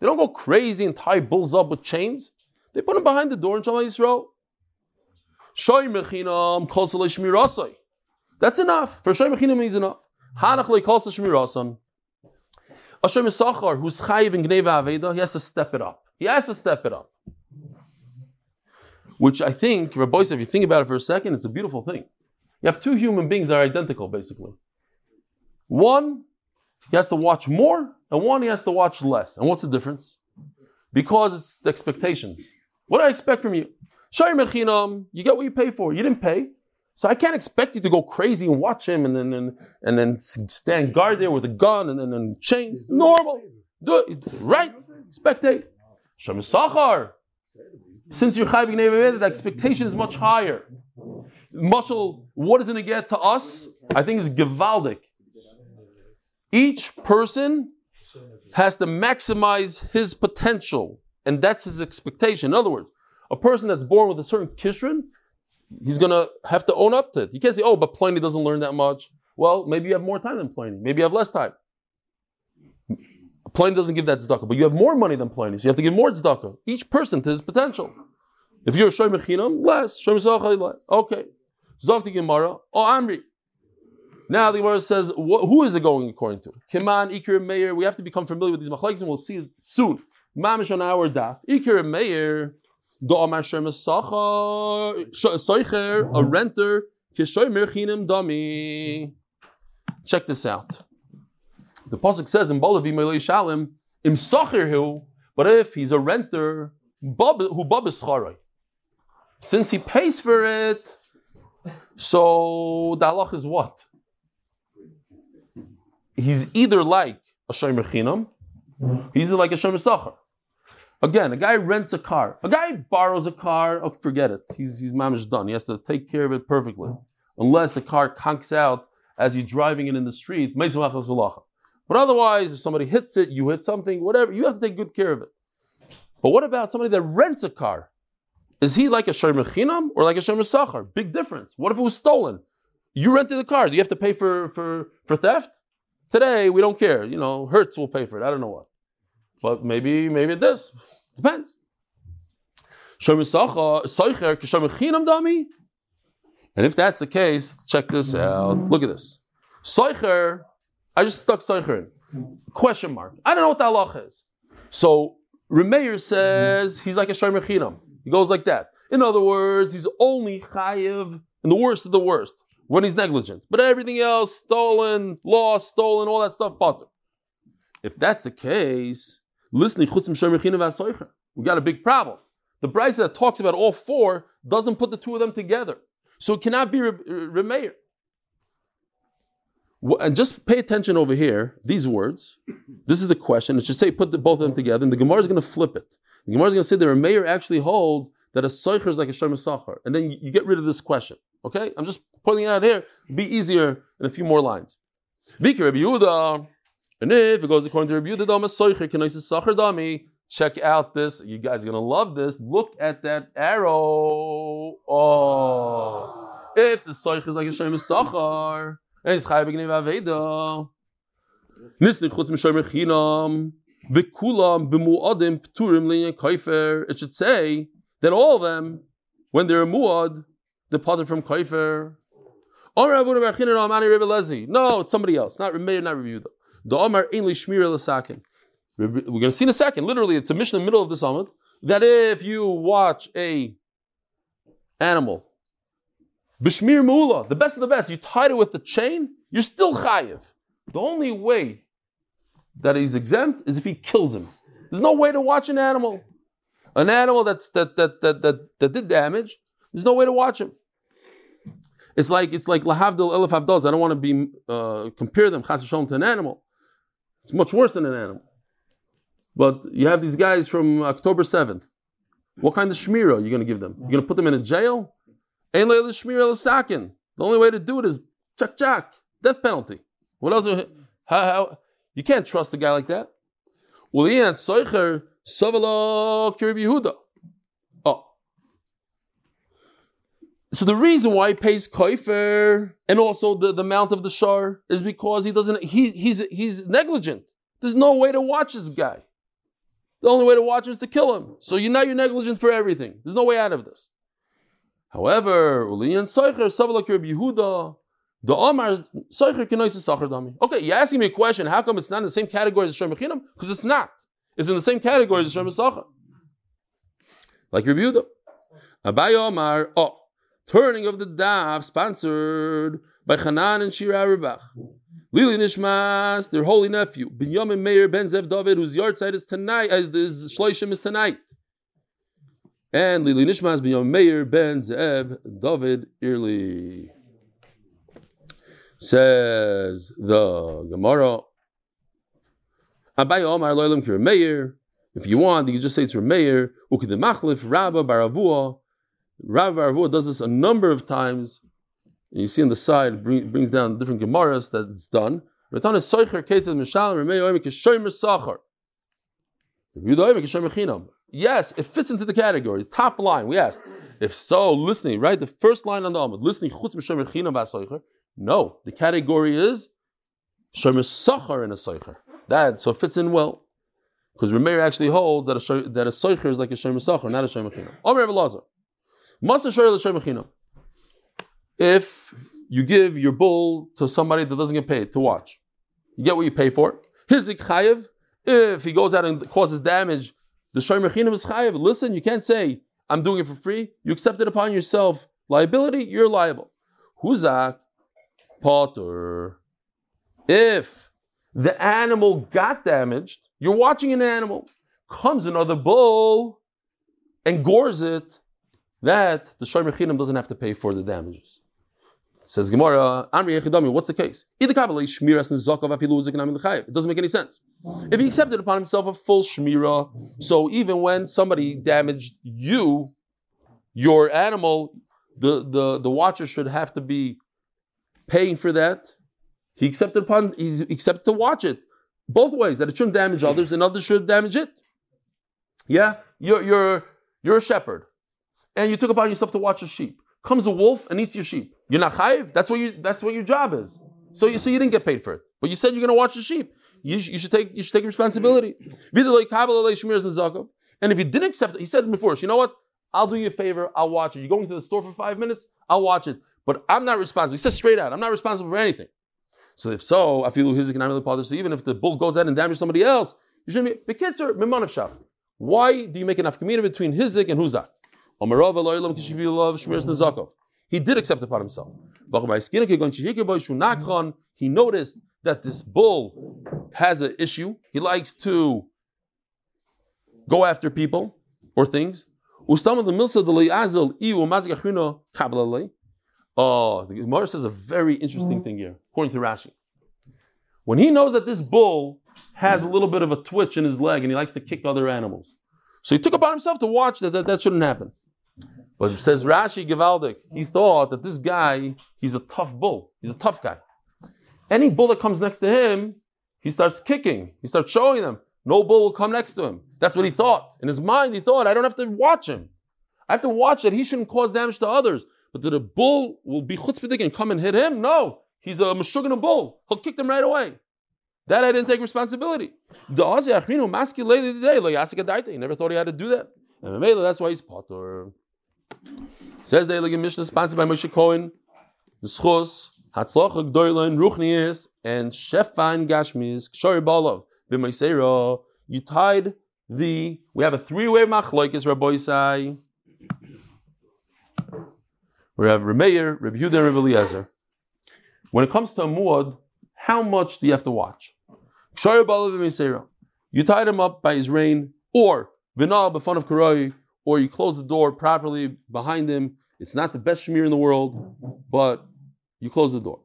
They don't go crazy and tie bulls up with chains. They put them behind the door in Shalom Yisrael. That's enough. For shoy mechinam means enough. Hanach le kol shmirasan. A shoy mesachar who's chayiv in gneva aveda, he has to step it up. He has to step it up. Which I think, Rabbi if you think about it for a second, it's a beautiful thing. You have two human beings that are identical, basically. One, he has to watch more, and one, he has to watch less. And what's the difference? Because it's the expectations. What do I expect from you? Mechinam, you get what you pay for. You didn't pay. So I can't expect you to go crazy and watch him and then and, and then stand guard there with a gun and then and chains. Normal. Do it. Right. Spectate. Shem Sachar. Since you're chayv b'gnei the expectation is much higher. Mushal, what is it going to get to us? I think is gewaldic. Each person has to maximize his potential, and that's his expectation. In other words, a person that's born with a certain kishrin, he's to have to own up to it. You can't say, oh, but Pliny doesn't learn that much. Well, maybe you have more time than Pliny. Maybe you have less time. Pliny doesn't give that tzedakah, but you have more money than Pliny, so you have to give more tzedakah. Each person to his potential. If you're a shoy mechinam, less. Mechina, Okay. Zok the Gemara, oh Amri. Now the Gemara says, wh- who is it going according to? Kiman, Ikir, Meir. We have to become familiar with these machlekes, and we'll see soon. Mamish on our daf. Ikir, Meir. Do Amar Shem Soicher, a renter. Kishoy Merchinim Dami. Check this out. The pasuk says in Balavi Melei Shalim, Im Socher but if he's a renter, Bab- who Babis Charoi. Since he pays for it, so the halach is what? He's either like a shomer chinam, he's like a shomer sachar. Again, a guy rents a car. A guy borrows a car. Oh, forget it. He's he's mamish done. He has to take care of it perfectly, unless the car conks out as you're driving it in the street. But otherwise, if somebody hits it, you hit something, whatever, you have to take good care of it. But what about somebody that rents a car? Is he like a shomer chinam or like a shomer sachar? Big difference. What if it was stolen? You rented the car. Do you have to pay for, for, for theft? Today we don't care. You know, Hertz will pay for it. I don't know what, but maybe maybe it does. Depends. And if that's the case, check this out. Look at this. Seicher. I just stuck seicher in. Question mark. I don't know what the halach is. So Remeir says he's like a shomer chinam. He goes like that. In other words, he's only chayiv in the worst of the worst when he's negligent. But everything else, stolen, lost, stolen, all that stuff, butter. If that's the case, listening we got a big problem. The Braisa that talks about all four doesn't put the two of them together. So it cannot be Remeir. And just pay attention over here, these words. This is the question. It should say put the, both of them together, and the Gemara is going to flip it. The Gemara is going to say a mayor actually holds that a soicher is like a shomer sachar, and then you, get rid of this question. Okay, I'm just pointing it out here. Be easier in a few more lines. Vika Rabbi Yehuda, and if it goes according to Rabbi Yehuda, dama soicher kenois sachar dami. Check out this. You guys are to love this. Look at that arrow. Oh, if the soicher is like a shomer sachar, and it's chayav b'gnei aveda. Nisni chutz m'shomer chinam. It should say that all of them, when they're muad, departed from kaifer. No, it's somebody else, not Remeir, not l'sakin. We're going to see in a second. Literally, it's a mission in the middle of this Amud that if you watch a animal, b'shmir mula, the best of the best, you tied it with the chain, you're still chayiv. The only way that he's exempt is if he kills him. There's no way to watch an animal. An animal that's that that that that, that did damage, there's no way to watch him. It's like it's like lahavdil elif. I don't want to be uh, compare them chas to an animal. It's much worse than an animal. But you have these guys from October seventh. What kind of shmira are you going to give them? You're going to put them in a jail? Ain't like the shmira sakin. The only way to do it is chak chak, death penalty. What else? How, how, you can't trust a guy like that. Well, yeah, Soicher, Savala Yehuda. Oh. So the reason why he pays Koifer and also the, the amount of the shar is because he doesn't he, he's he's negligent. There's no way to watch this guy. The only way to watch him is to kill him. So you now you're negligent for everything. There's no way out of this. However, Uliyan Soicher, Savala Kirib Yehuda, the Omar Soicher Kenois Sachar Dami. Okay, you're asking me a question. How come it's not in the same category as Shem Chinam? Because it's not. It's in the same category as Shem Sachar. Like Rabbi Yehuda. Abai Omar. Oh, turning of the daf sponsored by Hanan and Shira Averbuch. Lili Nishmas, their holy nephew, Binyamin Meir Ben Zev David, whose yard side is tonight, as uh, his Shloishim is tonight. And Lili Nishmas B'Yom Meir ben Zev David Airley. Says the Gemara. Abaye Omar Loilam Kir Meir. If you want, you can just say it's Meir. Ukid Machlif Rabba Baravua. Rabba Baravua does this a number of times. And you see on the side, bring, brings down different Gemaras that it's done. Ratan is Soicher Ketzad Mishal Remei Oim Kishoymer Sachar. Yes, it fits into the category. Top line, we asked. If so, listening, right? The first line on the Amud, listening. No, the category is shomer sachar in a soicher. That, so it fits in well. Because Rameir actually holds that a, that a soicher is like a shomer sachar, not a shomer chinam. Omer Lazar. Must shoyer l'shomer chinam. If you give your bull to somebody that doesn't get paid to watch, you get what you pay for. Hizik chayev, if he goes out and causes damage, the shomer chinam is chayev. Listen, you can't say, I'm doing it for free. You accept it upon yourself. Liability, you're liable. Huzak, potter. If the animal got damaged, you're watching an animal, comes another bull and gores it, that the shomer chinam doesn't have to pay for the damages. Says Gemara, Amri Yechidami, what's the case? It doesn't make any sense. If he accepted upon himself a full shmira, so even when somebody damaged you, your animal, the, the, the watcher should have to be paying for that. He accepted upon he accepted to watch it. Both ways, that it shouldn't damage others and others should damage it. Yeah? You're you're you're a shepherd. And you took upon yourself to watch a sheep. Comes a wolf and eats your sheep. You're not chayiv. That's what you. That's what your job is. So you. So you didn't get paid for it. But you said you're going to watch the sheep. You, you should take. You should take responsibility. And if you didn't accept it, he said it before, you know what? I'll do you a favor. I'll watch it. You're going to the store for five minutes. I'll watch it. But I'm not responsible. He says straight out, I'm not responsible for anything. So if so, his economic father. So even if the bull goes out and damages somebody else, you shouldn't be. Bekitzer, miman of. Why do you make an afkamina between hizik and huzak? He did accept upon himself. He noticed that this bull has an issue. He likes to go after people or things. Oh, the Gemara says a very interesting mm. thing here, according to Rashi. When he knows that this bull has a little bit of a twitch in his leg and he likes to kick other animals, so he took upon himself to watch that that, that shouldn't happen. But it says Rashi Givaldik, he thought that this guy, he's a tough bull. He's a tough guy. Any bull that comes next to him, he starts kicking. He starts showing them. No bull will come next to him. That's what he thought. In his mind, he thought, I don't have to watch him. I have to watch that he shouldn't cause damage to others. But that a bull will be chutzpahdik and come and hit him? No. He's a meshuggah bull. He'll kick them right away. That I didn't take responsibility. The He never thought he had to do that. And that's why he's potter. Says the Elegant Mishnah, sponsored by Moshe Cohen, Schos, Hatzloch Gdoilin, Ruchnius, and Shefan Gashmis, Kshori Balov, B'Moisero. You tied the, we have a three-way machloikis, Rabbi Isai. We have Remeir, Rabbi Yehuda, Rabbi Eliezer. When it comes to a muad, how much do you have to watch? You tied him up by his rein, or Vinal, B'fon of Karoi, or you close the door properly behind him. It's not the best shmir in the world, but you close the door.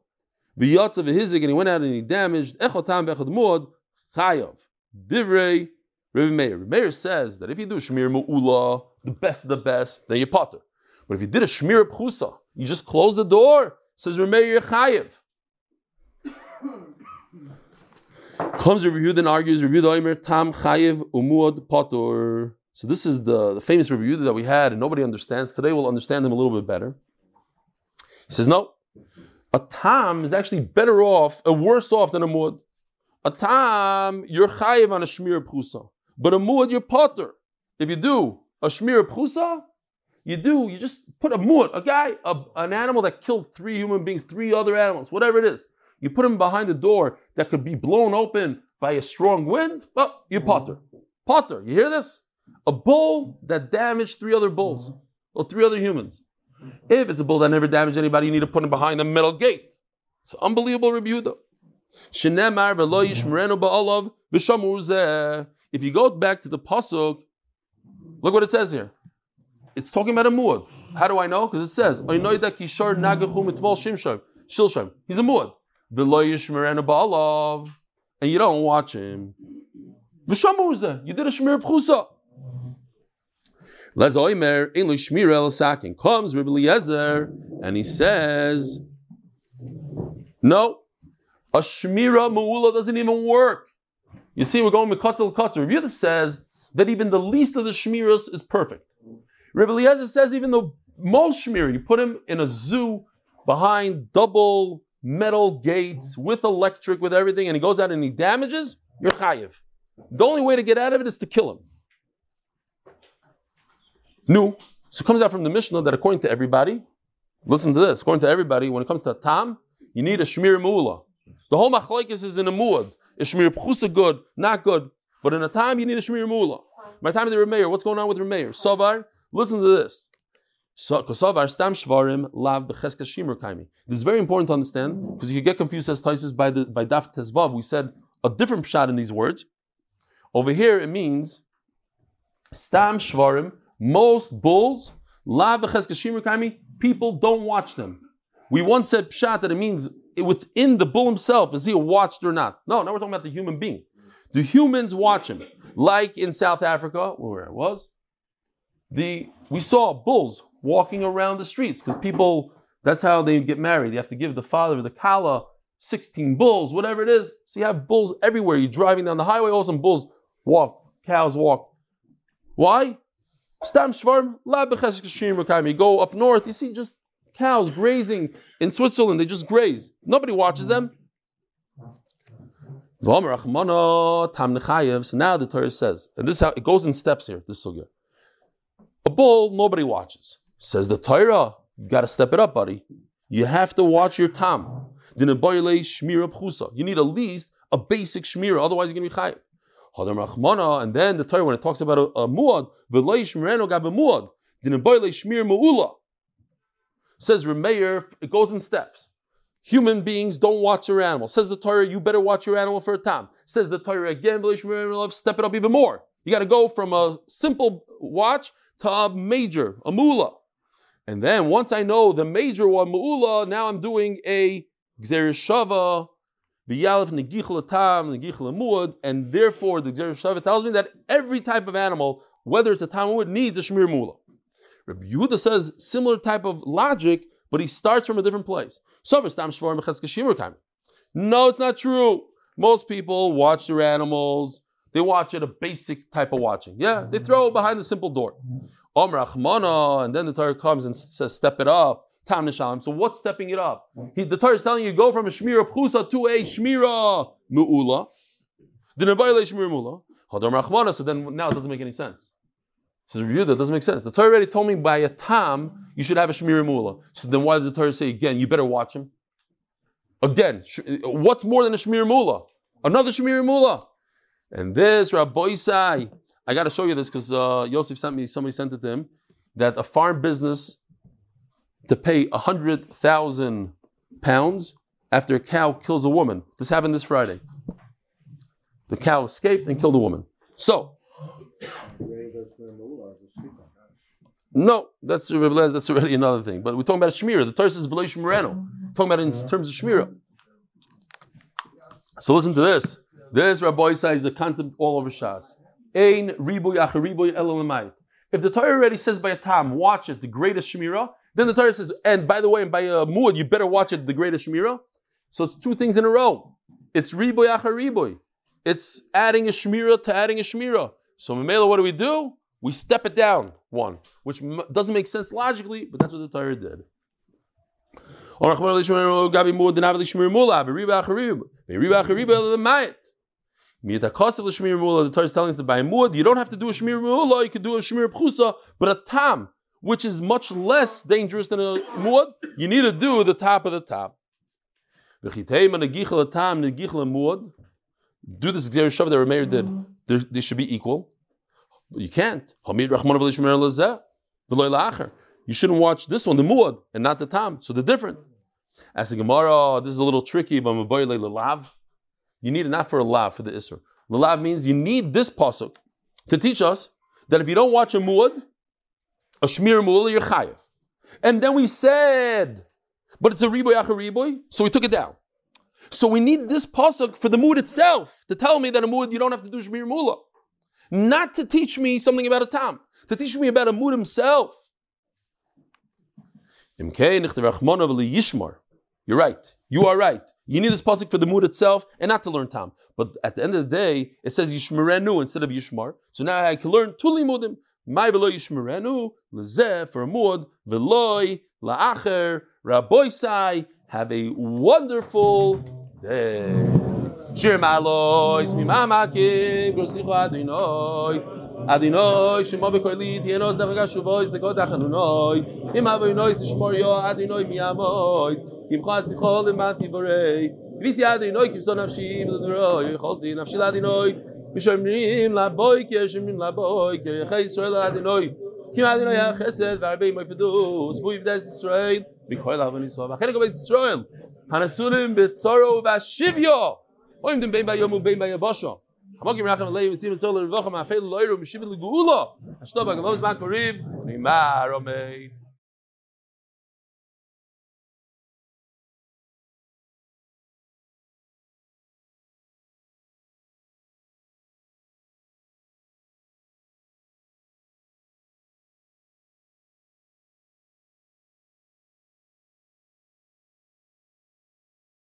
V'yatzav v'hizik, and he went out and he damaged. Echotam v'echad muad chayav. Divrei Rabbi Meir. Meir says that if you do shmir mu'ula, the best of the best, then you potter. But if you did a shmir pchusa, you just close the door. Says Rabbi Meir. <coughs> Comes Rabbi Yehuda and argues, Rabbi Yehuda Omer, tam chayav umuad potter. So this is the, the famous Rabbi Yehuda that we had, and nobody understands. Today we'll understand him a little bit better. He says, no, a tam is actually better off, or worse off than a muad. A tam, you're chayiv on a shmir pchusa. But a muad, you're potter. If you do a shmir pchusa, you do, you just put a muad, a guy, a, an animal that killed three human beings, three other animals, whatever it is. You put him behind a door that could be blown open by a strong wind, well, you mm-hmm. potter. Potter, you hear this? A bull that damaged three other bulls mm-hmm. or three other humans. Mm-hmm. If it's a bull that never damaged anybody, you need to put him behind the metal gate. It's unbelievable, Rabbi Yehuda. If you go back to the pasuk, look what it says here. It's talking about a muad. How do I know? Because it says, "Oinoida kishar nagachu mitval shimshar shilsham." He's a muad. And you don't watch him. You did a shmir pchusa. Lez oimer in shmir el sakin. Comes Rabbi Eliezer and he says, "No, a shmira mu'ula doesn't even work." You see, we're going with katzel katzel. Rabbi Yehuda says that even the least of the shmiras is perfect. Rabbi Eliezer says even the most shmir, you put him in a zoo behind double metal gates with electric, with everything, and he goes out and he damages, you're chayiv. The only way to get out of it is to kill him. No. So it comes out from the Mishnah that according to everybody, listen to this, according to everybody, when it comes to a tam, you need a shmir mu'ula. The whole machlaikis is in a muad. Is shmir pchusa good, not good. But in a time, you need a shmir mu'ula. My time of the Remeir, what's going on with Remeir? Sovar, listen to this. This is very important to understand because you could get confused as Taisis by the by Daf Tezvav. We said a different shot in these words. Over here, it means stam shvarim. Most bulls lav kaimi. People don't watch them. We once said pshat that it means within the bull himself is he watched or not? No, now we're talking about the human being. The humans watch him, like in South Africa, where it was. The we saw bulls walking around the streets because people, that's how they get married. You have to give the father, of the kala, 16 bulls, whatever it is. So you have bulls everywhere. You're driving down the highway, all some bulls walk, cows walk. Why? Stam shvarm, You go up north, you see just cows grazing in Switzerland. They just graze. Nobody watches them. So now the Torah says, and this is how it goes in steps here. This is good. A bull, nobody watches. Says the Torah, you got to step it up, buddy. You have to watch your tam. You need at least a basic shmira, otherwise you're going to be chayiv. And then the Torah, when it talks about a, a muad, says Remeir, it goes in steps. Human beings don't watch their animal. Says the Torah, you better watch your animal for a time. Says the Torah again, step it up even more. You got to go from a simple watch to a major, a mula. And then once I know the major one, Mu'ula, now I'm doing a Gzer Shava, V'yalef Negichel Tam, Negichel Muad, and therefore the Gzer Shava tells me that every type of animal, whether it's a Tam Muad, needs a Shmir Mu'ula. Rabbi Yehuda says similar type of logic, but he starts from a different place. No, it's not true. Most people watch their animals. They watch it a basic type of watching. Yeah, they mm-hmm. throw it behind the simple door. Mm-hmm. Om Rachmana, and then the Torah comes and says, step it up. Tam Nishalim. So what's stepping it up? He, the Torah is telling you go from a Shmira Pchusa to a Shmira Mu'ula. The Nabayla Shmira Mu'ula. Hadam Rachmana. So then now it doesn't make any sense. Says review that doesn't make sense. The Torah already told me by a tam you should have a shmira mula. So then why does the Torah say again? You better watch him. Again, what's more than a shmira mula? Another shmira mula. And this Rabbi I got to show you this because uh, Yosef sent me, somebody sent it to him, that a farm business to pay a hundred thousand pounds after a cow kills a woman. This happened this Friday. The cow escaped and killed a woman. So, no, that's that's already another thing. But we're talking about shmira. The Torah says v'lo shmirano. Talking about in terms of shmira. So listen to this. This Rabbi says is a concept all over Shas. Ein riboy achariboy elolamayit. If the Torah already says by a tam, watch it, the greatest Shemira, then the Torah says, and by the way, by a muad, you better watch it, the greatest Shemira. So it's two things in a row. It's riboy achariboy. It's adding a Shemira to adding a Shemira. So Mamela, what do we do? We step it down one, which doesn't make sense logically, but that's what the Torah did. The Torah is telling us that by Muad, you don't have to do a Shmir Mula, you can do a Shmir Pchusa, but a Tam, which is much less dangerous than a Muad, you need to do the top of the top. Do this Xer Shav that Rameir did, there, they should be equal. You can't. You shouldn't watch this one, the Muad, and not the Tam. So they're different. As a Gemara, this is a little tricky, but you need it not for a lav, for the Isser. lav means you need this pasuk to teach us that if you don't watch a muad, a shmir mula, you're chayiv. And then we said, but it's a riboy acher riboy, so we took it down. So we need this pasuk for the mood itself to tell me that a mood you don't have to do shmir mula, not to teach me something about a tam, to teach me about a mood himself. You're right. You are right. You need this pasuk for the mood itself and not to learn tam. But at the end of the day, it says yishmerenu instead of yishmar. So now I can learn tuli mudim. My velo yishmerenu lezeh for a mood veloy laacher raboisai. Have a wonderful day. Shir malois ادینای شما بکلید یه ناز دقیقه شو از نگاه دخنونای ایم هوینای سشمار یا ادینای میامای ایم خواستی خال من تیباره ویسی ادینای کیبسا نفشی مددورای خالتی نفشی لدینای نیم لبای که نیم لبای که خی سوال ادینای کیم ادینای خسد بی ایمای فدوس بوی بدس اسرائیل بکایل اوانی صحابه خیلی که اسرائیل پنسولیم به و شیویا باییم دیم بین باییم و بین باییم باشم Hamokim rachem alei v'tzim v'tzol l'revochem ha'afel loiru m'shivit l'geula. Ashtoba gavos ban koriv. Neymar omeid.